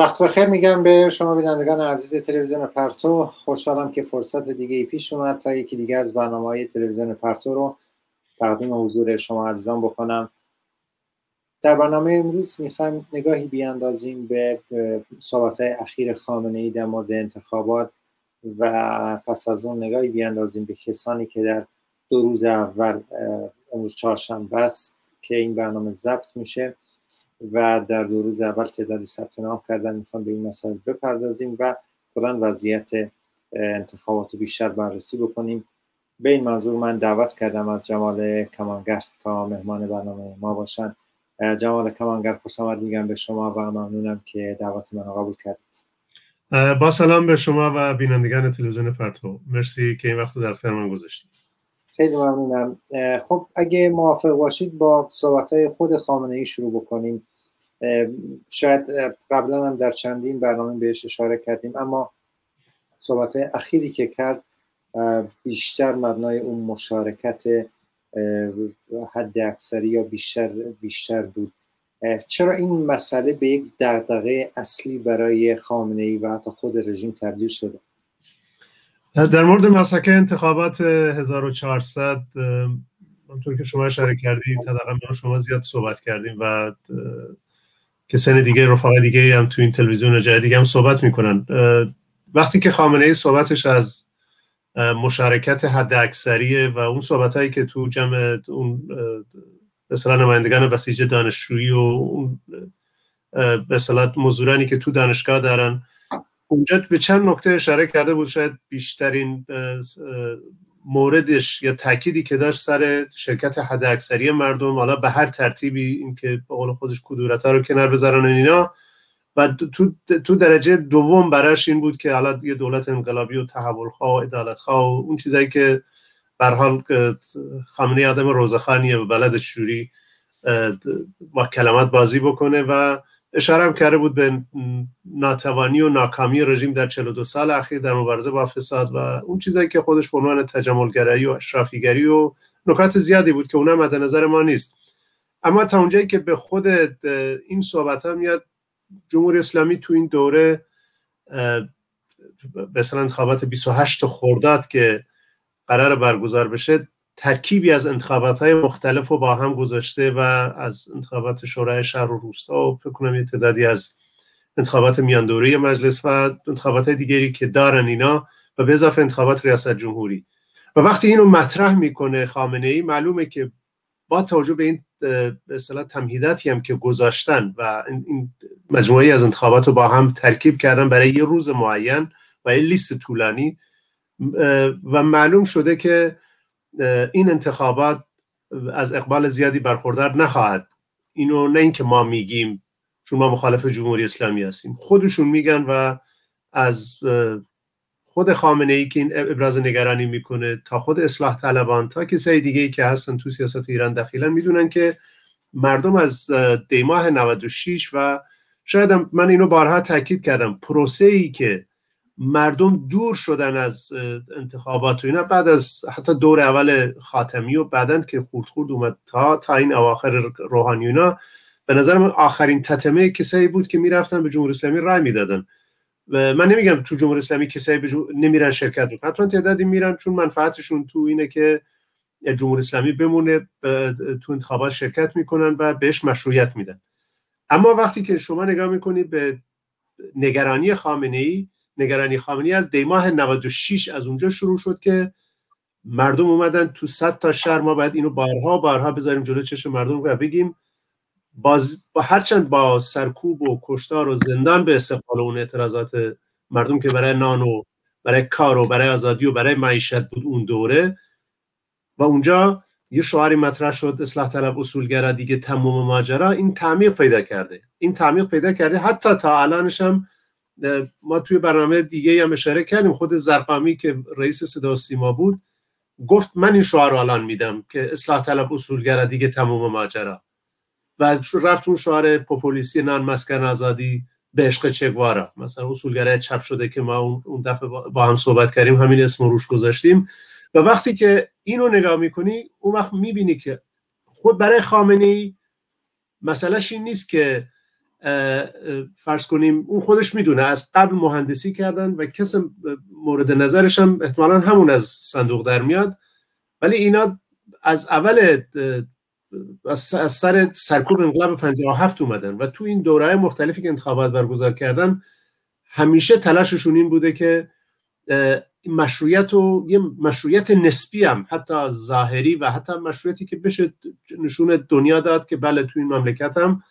وقت بخیر میگم به شما بینندگان عزیز تلویزیون پرتو. خوشحالم که فرصت دیگه ای پیش اومد تا یکی دیگه از برنامه های تلویزیون پرتو رو تقدیم حضور شما عزیزان بکنم. در برنامه امروز می‌خوایم نگاهی بیاندازیم به صحبت اخیر خامنه ای در مورد انتخابات و پس از اون نگاهی بیاندازیم به کسانی که در دو روز اول امروز چهارشنبه است که این برنامه ضبط میشه. و در دو روز اول تعدادی ثبت نام کردن. می‌خوام به این مسائل بپردازیم و کلا وضعیت انتخابات بیشتر بررسی بکنیم. به این منظور من دعوت کردم از جمال کمانگر تا مهمان برنامه ما باشن. جمال کمانگر خوش آمد میگم به شما و ممنونم که دعوت من قبول کردید. با سلام به شما و بینندگان تلویزیون پرتو. مرسی که این وقت در اختیار من گذاشتید. خیلی ممنونم. خب اگه موافق باشید با صحبت های خود خامنه ای شروع بکنیم. شاید قبلا هم در چندین برنامه بهش اشاره کردیم اما صحبت اخیری که کرد بیشتر مبنای اون مشارکت حد اکثری یا بیشتر بیشتر بود. چرا این مسئله به یک دغدغه اصلی برای خامنه ای و حتی خود رژیم تبدیل شده؟ در مورد مسحکه انتخابات 1400 همونطور که شما اشاره کردید حداقل شما زیاد صحبت کردیم و کسان دیگه رفقا دیگه هم تو این تلویزیون جای دیگه هم صحبت می‌کنن. وقتی که خامنه ای صحبتش از مشارکت حد اکثریه و اون صحبت هایی که تو جمع اون مثلا نمایندگان بسیج دانشجویی و اون به مزورانی که تو دانشگاه دارن اونجا به چند نکته اشاره کرده بود شاید بیشترین موردش یا تأکیدی که داشت سر شرکت حد اکثری مردم حالا به هر ترتیبی اینکه به قول خودش کدورت ها رو کنار بذارن اینا. و تو, تو درجه دوم براش این بود که حالا یه دولت انقلابی و تحول خواه و عدالت خواه و اون چیزایی که حال خامنه آدم روزخانیه و بلد شوری با کلمات بازی بکنه و اشاره هم کرده بود به ناتوانی و ناکامی رژیم در 42 سال اخیر در مبارزه با فساد و اون چیزایی که خودش به عنوان تجملگرایی و اشرافیگری و نکات زیادی بود که اونم مد نظر ما نیست. اما تا اونجایی که به خود این صحبت هم میاد جمهوری اسلامی تو این دوره مثلا انتخابات 28 خرداد که قرار برگزار بشه ترکیبی از انتخابات های مختلف رو با هم گذاشته و از انتخابات شورای شهر و روستا و فکر کنم یه تعدادی از انتخابات میان دوره مجلس و انتخابات دیگری که دارن اینا و به اضافه انتخابات ریاست جمهوری. و وقتی اینو مطرح می‌کنه خامنه ای معلومه که با توجه به این به اصطلاح تمهیداتی هم که گذاشتن و این مجموعی از انتخابات رو با هم ترکیب کردن برای یه روز معین و یه لیست طولانی و معلوم شده که این انتخابات از اقبال زیادی برخوردار نخواهد. اینو نه اینکه ما میگیم چون ما مخالف جمهوری اسلامی هستیم. خودشون میگن و از خود خامنه ای که این ابراز نگرانی می‌کنه تا خود اصلاح طلبان تا کسای دیگه ای که هستن تو سیاست ایران دخیلا می‌دونن که مردم از دیماه 96 و شاید من اینو بارها تاکید کردم پروسه ای که مردم دور شدن از انتخابات و اینا. بعد از حتی دور اول خاتمی و بعدا که خورد خورد اومد تا تا این اواخر روحانیونا به نظر من آخرین تتمه کسایی بود که می‌رفتن به جمهوری اسلامی رای می‌دادن. من نمیگم تو جمهوری اسلامی کسایی نمیرن شرکت می‌کنن حتما تعدادی میرن چون منفعتشون تو اینه که جمهوری اسلامی بمونه تو انتخابات شرکت می‌کنن و بهش مشروعیت میدن. اما وقتی که شما نگاه می‌کنید به نگرانی خامنه ای نگرانی خامنی از دیماه 96 از اونجا شروع شد که مردم اومدن تو صد تا شهر. ما باید اینو بارها بارها بذاریم جلو چشم مردم و بگیم باز با هرچند با سرکوب و کشتار و زندان به استقبال اون اعتراضات مردم که برای نان و برای کار و برای آزادی و برای معیشت بود اون دوره. و اونجا یه شعاری مطرح شد اصلاح طلب اصولگرا دیگه تموم ماجرا. این تعمیق پیدا کرده. این تعمیق پیدا کرده. حتی تا الانش هم ما توی برنامه دیگه هم اشاره کردیم. خود زرقامی که رئیس صدا سیما بود گفت من این شعار الان میدم که اصلاح طلب اصولگرا دیگه تموم ماجرا. و رفت اون شعار پوپولیسی نان مسکن آزادی به عشق چگوارا. مثلا اصولگرای چپ شده که ما اون دفعه با هم صحبت کردیم همین اسم روش گذاشتیم. و وقتی که اینو نگاه می‌کنی اون وقت می‌بینی که خود برای خامنه ای مسئلهش این نیست که فرض کنیم اون خودش می‌دونه از قبل مهندسی کردن و کس مورد نظرش هم احتمالا همون از صندوق در میاد. ولی اینا از اول از سر سرکوب انقلاب 57 اومدن و تو این دوره مختلفی که انتخابات برگزار کردن همیشه تلاششون این بوده که مشروعیت و یه مشروعیت نسبی هم حتی ظاهری و حتی مشروعیتی که بشه نشون دنیا داد که بله تو این مملکت هم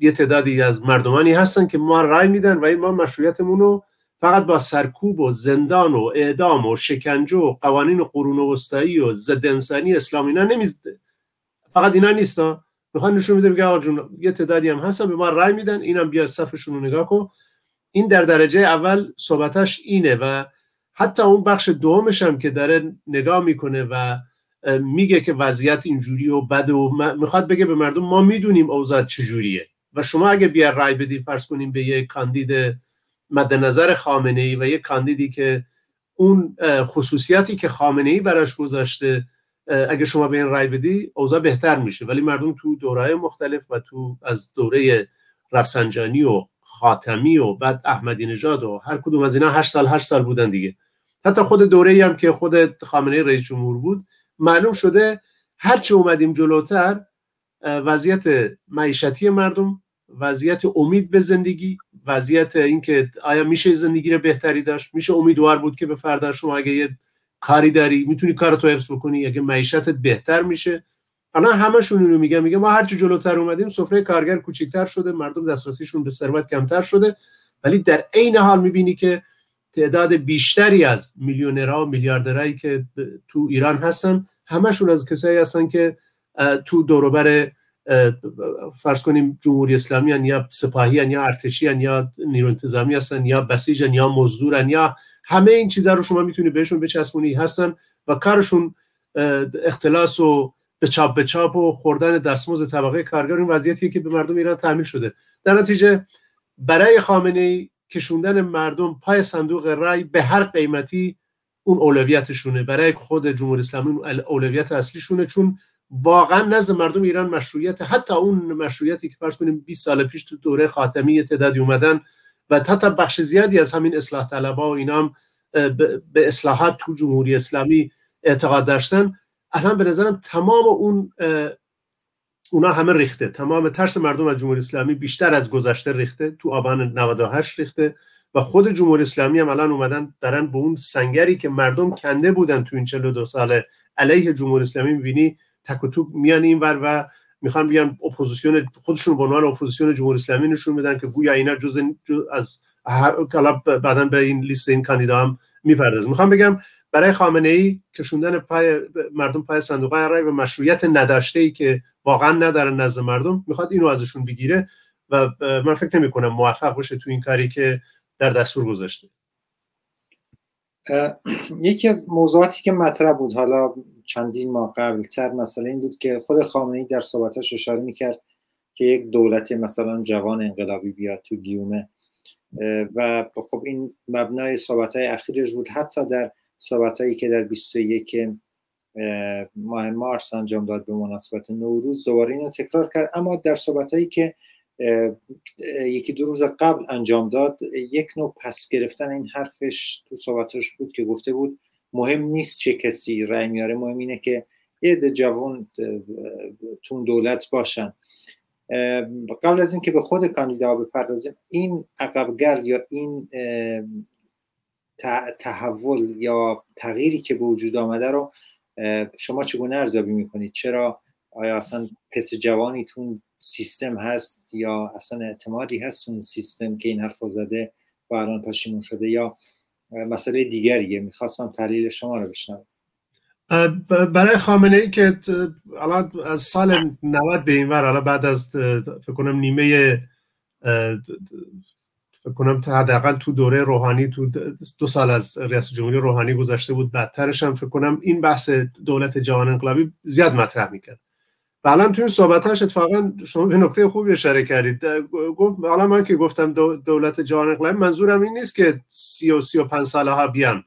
یه تعدادی از مردمانی هستن که ما رای میدن و این ما مشروعیتمون رو فقط با سرکوب و زندان و اعدام و شکنجه و قوانین قرون وسطایی و ضد انسانی اسلام اینا نمی‌زده فقط اینا نیستا می‌خوان نشون میده بگه جون یه تعدادی هم هستن به ما رای میدن اینم بیا صفشون رو نگاه کن. این در درجه اول صحبتش اینه و حتی اون بخش دومش هم که داره نگاه می‌کنه و میگه که وضعیت اینجوری و بد و می‌خواد بگه به مردم ما می‌دونیم اوضاع چجوریه. و شما اگه بیا رای بدی فرض کنیم به یک کاندید مد نظر خامنه ای و یک کاندیدی که اون خصوصیاتی که خامنه ای براش گذاشته اگه شما به این رای بدی اوضاع بهتر میشه. ولی مردم تو دوره مختلف و تو از دوره رفسنجانی و خاتمی و بعد احمدی نژاد و هر کدوم از اینا هشت سال هشت سال بودن دیگه. حتی خود دوره ای هم که خود خامنه رئیس جمهور بود معلوم شده هرچه اومدیم جلوتر وضعیت معیشتی مردم وضعیت امید به زندگی وضعیت اینکه آیا میشه زندگی رو بهتری داشت؟ میشه امیدوار بود که به فردا شما اگه یه کاری داری می‌تونی کارتو حفظ بکنی اگه معیشتت بهتر میشه. الان همشون اینو میگن میگه ما هرچی جلوتر اومدیم سفره کارگر کوچیکتر شده مردم دسترسیشون به ثروت کمتر شده. ولی در عین حال می‌بینی که تعداد بیشتری از میلیونرها و میلیاردرایی که تو ایران هستن همشون از کسایی هستن که تو دوروبر فرض کنیم جمهوری اسلامی هن یا سپاهی هن یا ارتشی هن یا نیرو انتظامی هستن یا بسیج یا مزدورن یا همه این چیزها رو شما می‌تونی بهشون بچسبونی هستن و کارشون اختلاس و به چاپ به چاپ و خوردن دستمزد طبقه کارگر این وضعیتیه که به مردم ایران تعمیل شده. در نتیجه برای خامنه ای کشوندن مردم پای صندوق رای به هر قیمتی اون اولویتشونه. برای خود جمهوری اسلامی اولویت اصلیشونه چون واقعا نزد مردم ایران مشروعیت حتی اون مشروعیتی که فرض کنیم 20 سال پیش تو دوره خاتمی تعدادی اومدن و حتی بخش زیادی از همین اصلاح طلبا و اینا هم به اصلاحات تو جمهوری اسلامی اعتقاد داشتن الان به نظرم تمام اون اونا همه ریخته. تمام ترس مردم از جمهوری اسلامی بیشتر از گذشته ریخته تو آبان 98 ریخته و خود جمهوری اسلامی هم الان اومدن دارن به اون سنگری که مردم کنده بودن تو این 42 ساله علیه جمهوری اسلامی می‌بینی تک و توک میان این ور و می‌خوان بیان اپوزیسیون خودشون به عنوان اپوزیسیون جمهوری اسلامی نشون بدن که گویا اینا جز, از کلا بعدا به این لیست این کاندیدا هم می‌پردازه می‌خوام بگم برای خامنه ای کشوندن پای مردم پای صندوق رای و مشروعیت نداشته ای که واقعا نداره نزد مردم می‌خواد اینو ازشون بگیره و من فکر نمی کنم موفق باشه تو این کاری که در دستور گذاشته. یکی از موضوعاتی که مطرح بود حالا چندین ماه قبل تر مسئله این بود که خود خامنه ای در صحبتش اشاره می‌کرد که یک دولت مثلا جوان انقلابی بیاد تو گیومه. و خب این مبنای صحبت های اخیرش بود. حتی در صحبت هایی که در 21 ماه مارس انجام داد به مناسبت نوروز دوباره اینو تکرار کرد. اما در صحبت هایی که یکی دو روز قبل انجام داد یک نوع پس گرفتن این حرفش تو صحبتش بود که گفته بود مهم نیست چه کسی رأی میاره مهم اینه که یه ده جوان تون دولت باشن. قبل از اینکه به خود کاندیدا بپردازیم این عقبگرد یا این تحول یا تغییری که به وجود آمده رو شما چگونه ارزیابی می‌کنید؟ چرا آیا اصلا کس جوانی تو سیستم هست یا اصلا اعتمادی هست اون سیستم که این حرف زده و الان پشیمون شده یا مسئله دیگریه. می‌خواستم تحلیل شما رو بشنوم. برای خامنه ای که الان از سال 90 به این ور الان بعد از فکر کنم نیمه فکر کنم حداقل تو دوره روحانی تو دو سال از ریاست جمهوری روحانی گذشته بود بعدترش هم فکر کنم این بحث دولت جهان انقلابی زیاد مطرح می‌کرد. و الان تو این صحبتش اتفاقا شما به نکته خوبی اشاره کردید. گفت حالا من که گفتم دولت جهان انقلابی منظورم این نیست که سی و سی و پنج ساله بیان.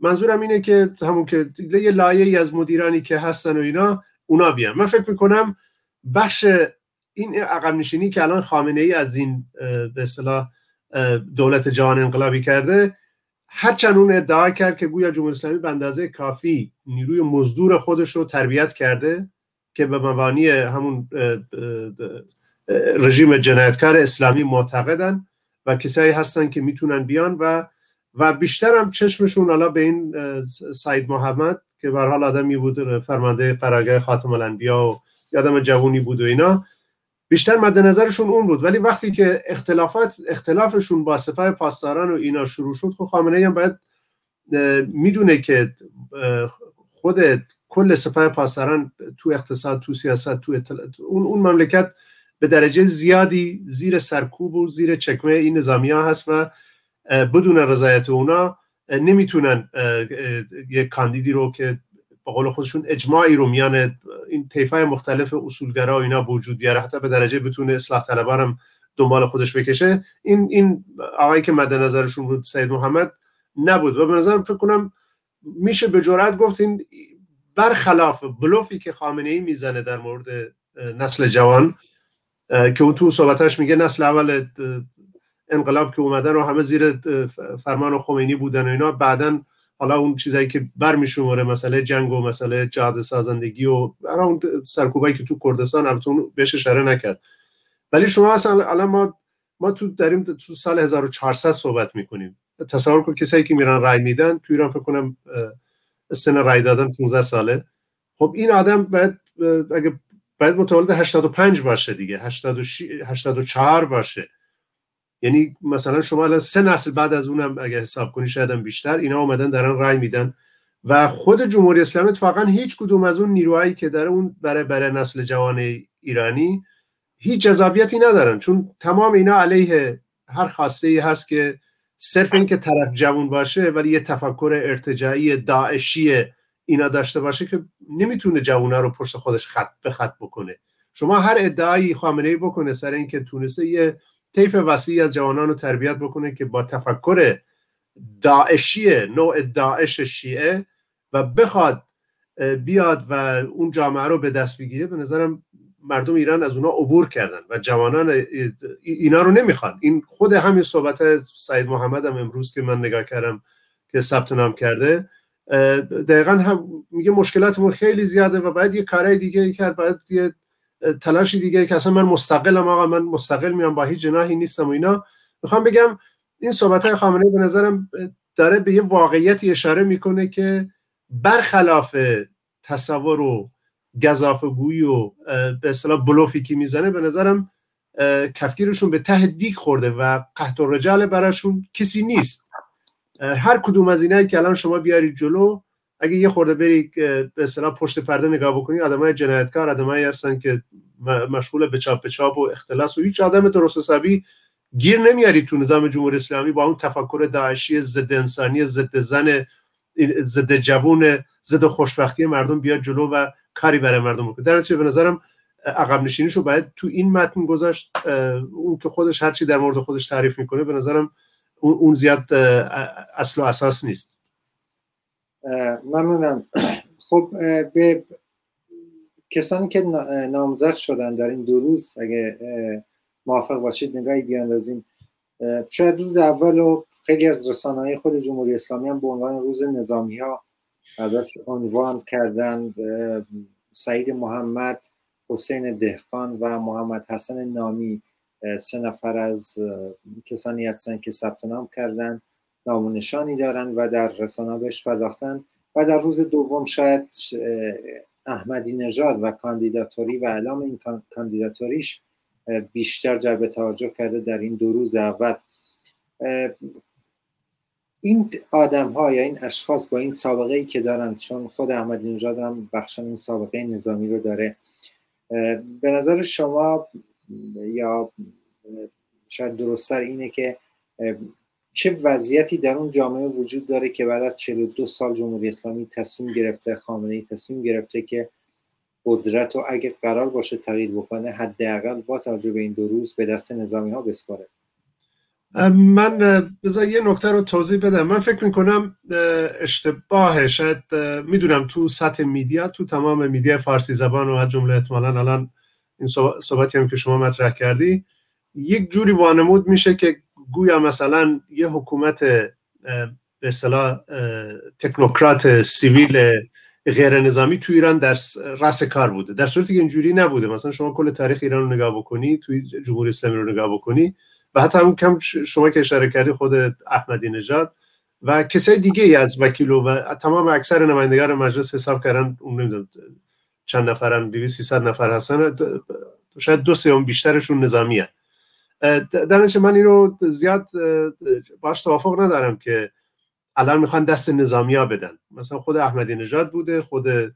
منظورم اینه که همون که یه لایه ای از مدیرانی که هستن و اینا اونا بیان. من فکر می‌کنم بخش این عقب نشینی که الان خامنه ای از این به اصطلاح دولت جهان انقلابی کرده هرچند اون ادعا کرد که گویا جمهوری اسلامی به اندازه کافی نیروی مزدور خودش رو تربیت کرده. که به مبانی همون رژیم جنایتکار اسلامی معتقدن و کسایی هستن که می‌تونن بیان و و بیشتر هم چشمشون حالا به این سعید محمد که به حال آدمی بود فرمانده قرارگاه خاتم الانبیا و یادم جوونی بود و اینا بیشتر مد نظرشون اون بود. ولی وقتی که اختلافات اختلافشون با سپاه پاسداران و اینا شروع شد خب خامنه هم باید می‌دونه که خود کل سپاه پاسداران تو اقتصاد تو سیاست تو اون اون مملکت به درجه زیادی زیر سرکوب و زیر چکمه این نظامی ها هست و بدون رضایت اونا نمی‌تونن یک کاندیدی رو که با قول خودشون اجماعی رو میان این طیفه مختلف اصولگرا و اینا وجود بیاره حتی به درجه بتونه اصلاح طلبانم دنبال خودش بکشه. این این آقایی که مد نظرشون بود سید محمد نبود. و به نظرم فکر کنم میشه به جرات گفت این برخلاف بلوفی که خامنه ای می‌زنه در مورد نسل جوان که اون تو صحبتش میگه نسل اول انقلاب که اومدن و همه زیر فرمان خمینی بودن و اینا بعدا حالا اون چیزایی که برمیشماره مسئله جنگ و مسئله جاده سازندگی و اون سرکوبایی که تو کردستان البته بهش اشاره نکرد. ولی شما اصلا الان ما ما تو داریم تو سال 1400 صحبت می‌کنیم. تصور کن کسایی که میرن رای میدن تو ایران فکر کنم سن رای دادن 15 ساله. خب این آدم باید اگه باید متولد 85 باشه دیگه. 84 باشه. یعنی مثلا شما الان سه نسل بعد از اونم اگه حساب کنی شاید هم بیشتر. اینا اومدن دارن رای میدن. و خود جمهوری اسلامی اتفاقا هیچ کدوم از اون نیروهایی که در اون برای برای نسل جوان ایرانی هیچ جذابیتی ندارن. چون تمام اینا علیه هر خواسته ای هست که صرف اینکه طرف جوان باشه ولی یه تفکر ارتجاعی داعشی اینا داشته باشه که نمی‌تونه جوونا رو پشت خودش خط به خط بکنه. شما هر ادعایی خامنه ای بکنه سر اینکه تونسته یه طیف وسیعی از جوانان رو تربیت بکنه که با تفکر داعشی نوع داعش شیعه و بخواد بیاد و اون جامعه رو به دست بگیره به نظرم مردم ایران از اونا عبور کردن و جوانان اینا رو نمی‌خوان. این خود همین صحبت سعید محمد هم امروز که من نگاه کردم که ثبت نام کرده دقیقا هم میگه مشکلاتمون خیلی زیاده و باید یه کارهای دیگه کرد باید یه تلاشی دیگه که اصلا من مستقلم آقا من مستقل میام با هیچ جناحی نیستم و اینا. می‌خوام بگم این صحبت های خامنه به نظرم داره به یه واقعیتی اشاره می‌کنه که برخلاف تصور و گذافگویی و به اصطلاح بلوفی که می‌زنه به نظرم کفگیرشون به ته دیگ خورده و قهت و رجال براشون کسی نیست. هر کدوم از اینایی که الان شما بیارید جلو اگه یه خورده بری به اصطلاح پشت پرده نگاه بکنی آدمای جنایتکار آدمایی هستن که مشغول به چاپ به چاپ و اختلاس و هیچ آدم درست حسابی گیر نمیاری تو نظام جمهوری اسلامی با اون تفکر داعشی ضد انسانی ضد زن ضد جوون ضد خوشبختی مردم بیاد جلو و کاری برای مردم بکنه. در نتیجه به نظرم عقب نشینیشو باید تو این متن گذاشت اون که خودش هرچی در مورد خودش تعریف می‌کنه به نظرم اون زیاد اصل و اساس نیست. ممنونم. خب به کسانی که نامزد شدن در این دو روز اگه موافق باشید نگاهی بیاندازیم. شاید روز اول و خیلی از رسانه های خود جمهوری اسلامی هم به عنوان روز نظامی ها ازش عنوان کردند سعید محمد حسین دهقان و محمد حسن نامی. سه نفر از کسانی هستند که ثبت نام کردند نامونشانی دارن و در رسانه بهش پرداختن و در روز دوم شاید احمدی نژاد و کاندیداتوری و اعلام این کاندیداتوریش بیشتر جلب توجه کرده در این دو روز اول. این آدم ها یا این اشخاص با این سابقه ای که دارن چون خود احمدی نژاد هم بخشن این سابقه نظامی رو داره به نظر شما یا شاید درستتر اینه که چه وضعیتی در اون جامعه وجود داره که بعد از 42 سال جمهوری اسلامی تصمیم گرفته خامنه ای تصمیم گرفته که قدرت رو اگه قرار باشه تغییر بکنه حداقل با توجه به این دو روز به دست نظامی ها بسپاره؟ من بذار یه نکته رو توضیح بدم. من فکر می‌کنم اشتباه شاید می‌دونم تو سطح میدیا تو تمام میدیا فارسی زبان و از جمله احتمالا الان این صحبتی هم که شما مطرح کردی یک جوری وانمود میشه که گویا مثلا یه حکومت به اصطلاح تکنوکرات سیویل غیر نظامی تو ایران در رأس کار بوده. در صورتی که اینجوری نبوده. مثلا شما کل تاریخ ایران رو نگاه بکنی توی جمهوری اسلامی رو نگاه بکنی و حتی هم کم شما که اشاره کردی خود احمدی نژاد و کسای دیگه ای از وکیلو و تمام اکثر نمایندگان مجلس حساب کردن اون نمی‌دونم چند نفرن 200 نفر هستن شاید دو سوم بیشترشون نظامی هست در من اینو زیاد باش توافق ندارم که الان می‌خوان دست نظامی ها بدن. مثلا خود احمدی نژاد بوده خود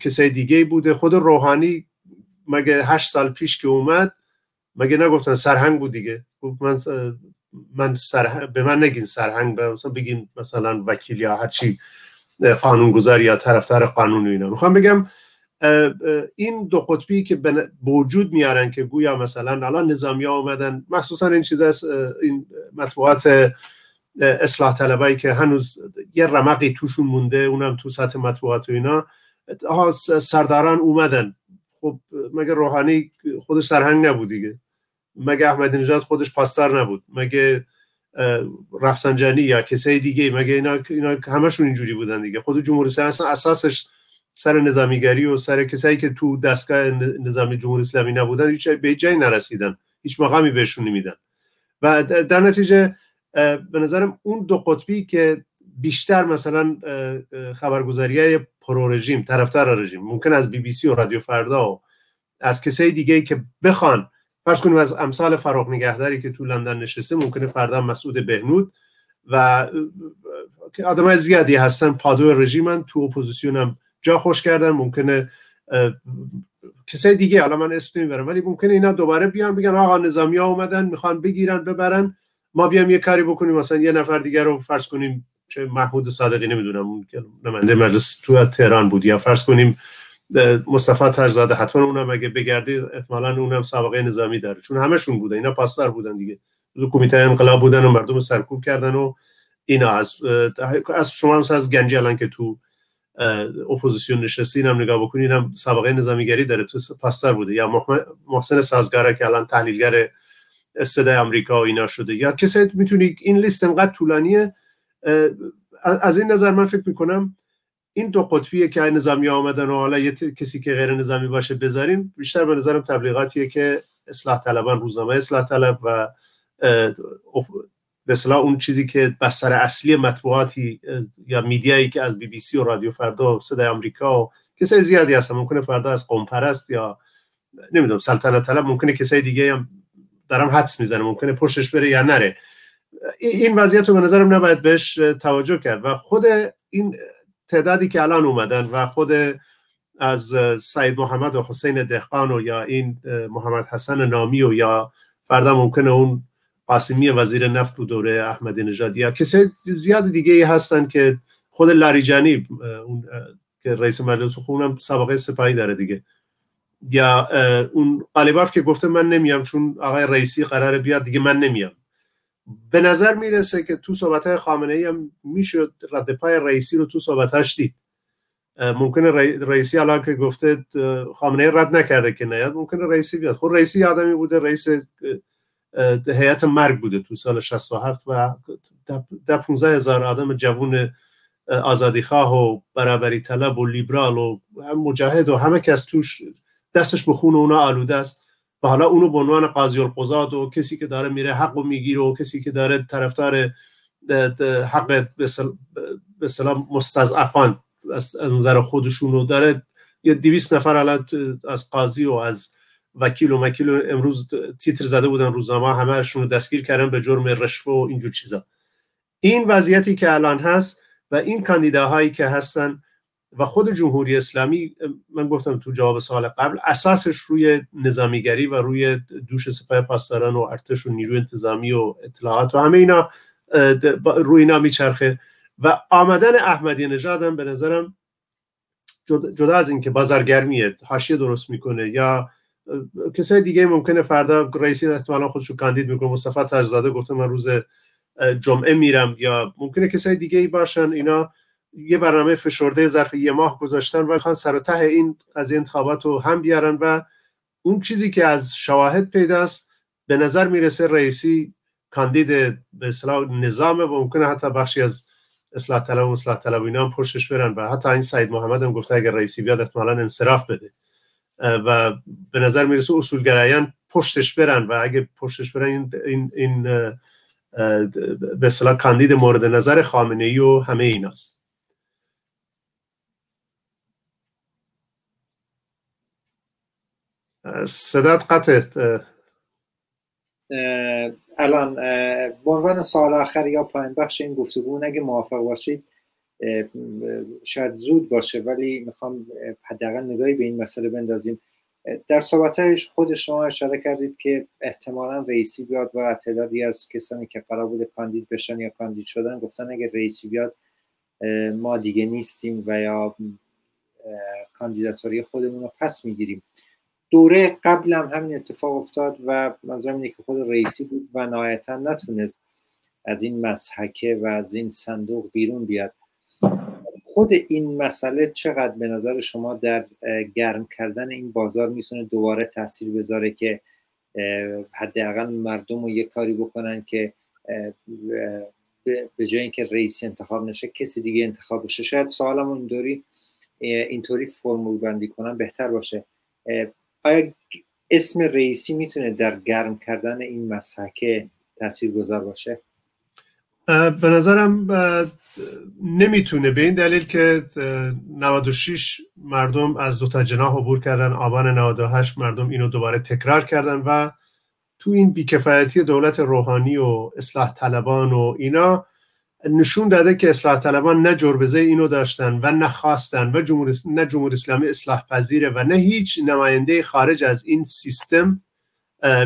کسای دیگه بوده خود روحانی مگه هشت سال پیش که اومد مگه نگفتن سرهنگ بود دیگه؟ من من به من نگین سرهنگ به مثلا بگین مثلا وکیل یا هرچی قانونگذار یا طرفدار قانون اینا. می‌خوام بگم این دو قطبی که به وجود میارن که گویا مثلا الان نظامی ها اومدن مخصوصا این چیز این مطبوعات اصلاح طلبایی که هنوز یه رمقی توشون مونده اونم تو سطح مطبوعات و اینا سرداران اومدن. خب مگه روحانی خودش سرهنگ نبود دیگه؟ مگه احمدی نژاد خودش پاستار نبود؟ مگه رفسنجانی یا کسای دیگه مگه اینا اینا همشون اینجوری بودن دیگه؟ خود جمهوری اسلامی اصلا اساسش سر نظامیگری و سر کسایی که تو دستگاه نظامی جمهوری اسلامی نبودن هیچ به جایی نرسیدن. هیچ مقامی بهشون نمیدن. و در نتیجه به نظرم اون دو قطبی که بیشتر مثلا خبرگزاری pro رژیم طرفدار رژیم. ممکن از بی بی سی و رادیو فردا و از کسای دیگه که بخوان. فرض کنیم از امثال فرخ نگهداری که تو لندن نشسته ممکنه فردا مسعود بهنود و که آدم زیادی هستن پادو رژیمن تو اپوزیسیون هم جا خوش کردن. ممکنه کسای دیگه حالا من اسم نمی‌برم ولی ممکنه اینا دوباره بیان بگن آقا نظامی ها اومدن می‌خوان بگیرن ببرن ما بیام یه کاری بکنیم. مثلا یه نفر دیگر رو فرض کنیم چه محمود صادقی نمی‌دونم اون نماینده مجلس تو تهران بود. یا فرض کنیم مصطفی تاج‌زاده حتما اونم اگه بگردی احتمالا اونم سابقه نظامی داره. چون همشون بودن اینا پاسدار بودن دیگه. کمیته انقلاب بودن و مردم سرکوب کردن و اینا. از از شما هم از گنجی الان که تو اپوزیسیون نشستین هم نگاه بکنین هم سابقه نظامیگری داره. تو پاسدار بوده. یا محسن سازگارا که الان تحلیلگر صدای آمریکا و اینا شده. یا کسی می‌تونی این لیست انقدر طولانیه از این نظر من فکر می‌کنم این دو قطبیه که نظامی آمدن و حالا یه کسی که غیر نظامی باشه بذاریم بیشتر به نظرم تبلیغاتیه که اصلاح طلبان روزنامه اصلاح طلب و به اون چیزی که بستر اصلی مطبوعاتی یا میدیایی که از بی بی سی و رادیو فردا و صدای آمریکا و کسای زیادی هستن. ممکنه فردا از قوم پرست یا نمی‌دونم سلطنت طلب ممکنه کسای دیگه هم دارم حدس می‌زنه ممکنه پشتش بره یا نره. این وضعیت رو به نظرم نباید بهش توجه کرد و خود این تعدادی که الان اومدن و خود از سعید محمد و حسین دهقان و یا این محمد حسن نامی و یا فردا ممکنه اون قاسمی وزیر نفت و دوره احمدی نژاد یا کسی زیاد دیگه هستن که خود لاریجانی اون که رئیس مجلس خونم سابقه سپاهی داره دیگه. یا اون قالیباف که گفته من نمیام چون آقای رئیسی قراره بیاد دیگه من نمیام. به نظر می‌رسه که تو صحبت خامنه ای هم می‌شد رد پای رئیسی رو تو صحبتش دید. ممکنه رئیسی الان که گفته خامنه ای رد نکرده که نیاد ممکنه رئیسی بیاد. خود رئیسی آدمی بوده رئیس هیئت مرگ بوده تو سال 67 و در 15 هزار آدم جوون آزادی خواه و برابری طلب و لیبرال و مجاهد و همه کس توش دستش به خون اونا آلوده است. و حالا اونو به عنوان قاضی القضات و کسی که داره میره حق و می‌گیره و کسی که داره طرفدار حق به سلام مستضعفان از نظر خودشون رو داره. یه دیویس نفر الان از قاضی و از وکیل و مکیل امروز تیتر زده بودن روزنامه همهشون رو دستگیر کردن به جرم رشوه و اینجور چیزا. این وضعیتی که الان هست و این کاندیداهایی که هستن و خود جمهوری اسلامی من گفتم تو جواب سوال قبل اساسش روی نظامیگری و روی دوش سپاه پاسداران و ارتش و نیروی انتظامی و اطلاعات و همه اینا روی اینا میچرخه. و آمدن احمدی نژاد به نظرم جدا از اینکه بازارگرمیه حاشیه درست می‌کنه یا کسای دیگه ممکنه فردا رئیسی احتمالا خودشو کاندید می‌کنه. مصطفی تاجزاده گفته من روز جمعه میرم یا ممکنه کسای دیگه ای باشن اینا یه برنامه فشرده ظرف یه ماه گذاشتن و خواهن سر ته این قضیه انتخابات رو هم بیارن و اون چیزی که از شواهد پیداست به نظر می‌رسه رئیسی کاندید به اصلاح نظام و ممکنه حتی بخشی از اصلاح طلب و اصلاح طلب اینا هم پشتش برن و حتی این سعید محمد هم گفته اگر رئیسی بیاد احتمالا انصراف بده. و به نظر می‌رسه اصولگرایان پشتش برن و اگه پشتش برن این, این, این به اصطلاح کاندید مورد نظر خامنه ای و همه ایناست. صدات قطع الان به سال آخر یا پایین بخش این گفتگو اگه موافق باشید شاید زود باشه ولی می‌خوام حداقل نگاهی به این مسئله بندازیم. در صحبتش خود شما اشاره کردید که احتمالا رئیسی بیاد و تعدادی از کسانی که قرار بوده کاندید بشن یا کاندید شدن گفتن اگه رئیسی بیاد ما دیگه نیستیم و یا کاندیداتوری خودمون رو پس می‌گیریم. دوره قبل هم همین اتفاق افتاد و منظورم اینه که خود رئیسی بود و نهایتا نتونست از این مسحکه و از این صندوق بیرون بیاد. خود این مسئله چقدر به نظر شما در گرم کردن این بازار می‌تونه دوباره تاثیر بذاره که حداقل مردم رو یه کاری بکنن که به جای اینکه رئیسی انتخاب نشه کسی دیگه انتخاب بشه. شاید سوالم اینطوری اینطوری فرمول بندی کنم بهتر باشه. آیا اسم رئیسی می‌تونه در گرم کردن این مسحکه تاثیر گذار باشه به نظرم نمی‌تونه به این دلیل که 96 مردم از دو تا جناح عبور کردن آبان 98 مردم اینو دوباره تکرار کردن و تو این بیکفایتی دولت روحانی و اصلاح طلبان و اینا نشون داده که اصلاح طلبان نه جربزه اینو داشتن و نه خواستن و جمهور نه جمهور اسلامی اصلاح پذیره و نه هیچ نماینده خارج از این سیستم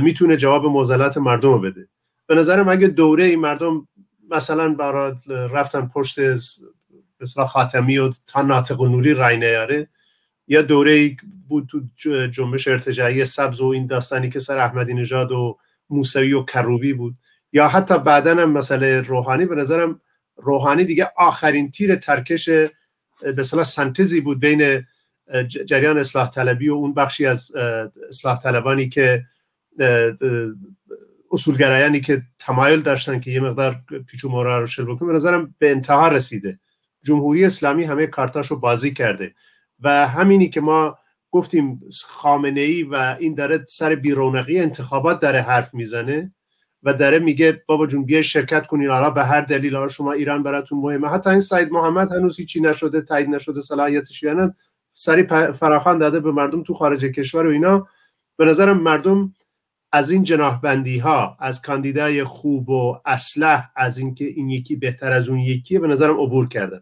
می‌تونه جواب موزلات مردم رو بده. به نظرم اگه دوره این مردم مثلا برای رفتن پشت مثلا خاتمی و تا ناطق و نوری رای نیاره یا دوره بود تو جنبش ارتجاعی سبز و این داستانی که سر احمدی نژاد و موسوی و کروبی بود یا حتی بعدا هم مسئله روحانی به نظرم روحانی دیگه آخرین تیر ترکش به سنتزی بود بین جریان اصلاح طلبی و اون بخشی از اصلاح طلبانی که اصولگرایانی که تمایل داشتن که یه مقدار پیچ و مورا رو شل بکنه به نظرم به انتها رسیده. جمهوری اسلامی همه کارتاش رو بازی کرده و همینی که ما گفتیم خامنه ای و این داره سر بیرونقی انتخابات داره حرف می‌زنه و داره میگه بابا جون بیای شرکت کنین حالا به هر دلیل حالا شما ایران براتون مهمه. حتی این سعید محمد هنوز هیچی نشده تایید نشده صلاحیتش یا سری فراخوان داده به مردم تو خارج کشور و اینا. به نظرم مردم از این جناح بندی ها از کاندیدای خوب و اسلح از اینکه این یکی بهتر از اون یکیه به نظرم عبور کردن.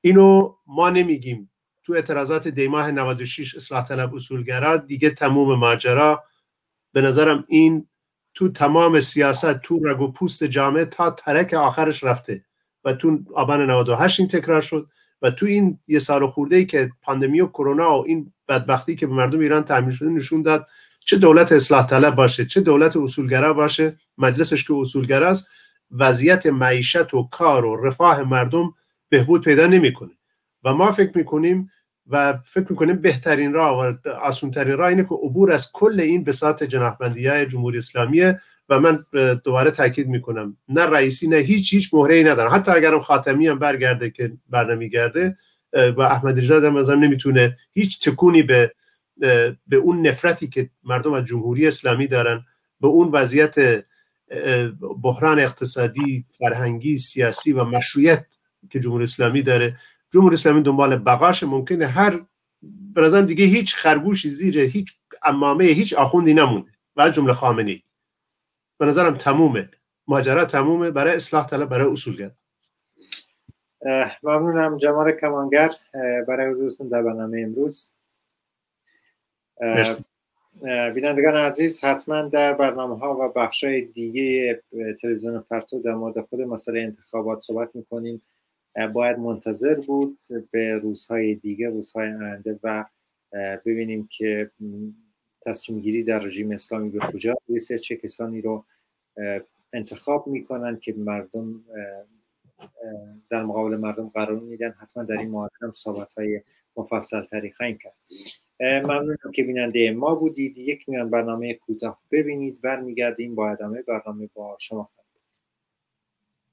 اینو ما نمیگیم. تو اعتراضات دیماه 96 اصلاح طلب اصولگرا دیگه تموم ماجرا. به نظرم این تو تمام سیاست تو رگ و پوست جامعه تا ترک آخرش رفته و تو آبان 98 این تکرار شد و تو این یه سال خورده ای که پاندمی و کرونا و این بدبختی که به مردم ایران تعمین شده نشون داد چه دولت اصلاح طلب باشه چه دولت اصولگرا باشه مجلسش که اصولگرا است وضعیت معیشت و کار و رفاه مردم بهبود پیدا نمی‌کنه. و ما فکر می‌کنیم و فکر می‌کنیم بهترین راه و آسونترین راه اینه که عبور از کل این بساط جناحبندی جمهوری اسلامیه و من دوباره تاکید می‌کنم نه رئیسی نه هیچ هیچ مهره ای ندارم. حتی اگرم خاتمی هم برگرده که برنمیگرده و احمد رضا هم نمی‌تونه هیچ تکونی به به اون نفرتی که مردم از جمهوری اسلامی دارن به اون وضعیت بحران اقتصادی فرهنگی سیاسی و مشروعیت که جمهوری اسلامی داره جمهوری اسلامی دنبال بقاش. ممکنه هر به دیگه هیچ خرگوشی زیر هیچ امامه هیچ آخوندی نمونده و جمله خامنی به نظرم تمومه. ماجرا تمومه. برای اصلاح طلب برای اصولگر. ممنونم جمال کمانگر برای حضورتون در برنامه امروز. بینندگان عزیز حتما در برنامه ها و بخش دیگه تلویزیون پرتو در مورد خود مسئله انتخابات صحبت می‌کنیم. باید منتظر بود به روزهای دیگه روزهای آینده و ببینیم که تصمیم گیری در رژیم اسلامی به کجا رسه چه کسانی رو انتخاب می‌کنن که مردم در مقابل مردم قرار میدن. حتما در این مورد هم صحبت های مفصل تری خواهیم کرد. ممنونم که بیننده ما بودید. یک میان برنامه کوتاه ببینید. برمیگردیم با ادامه برنامه با شما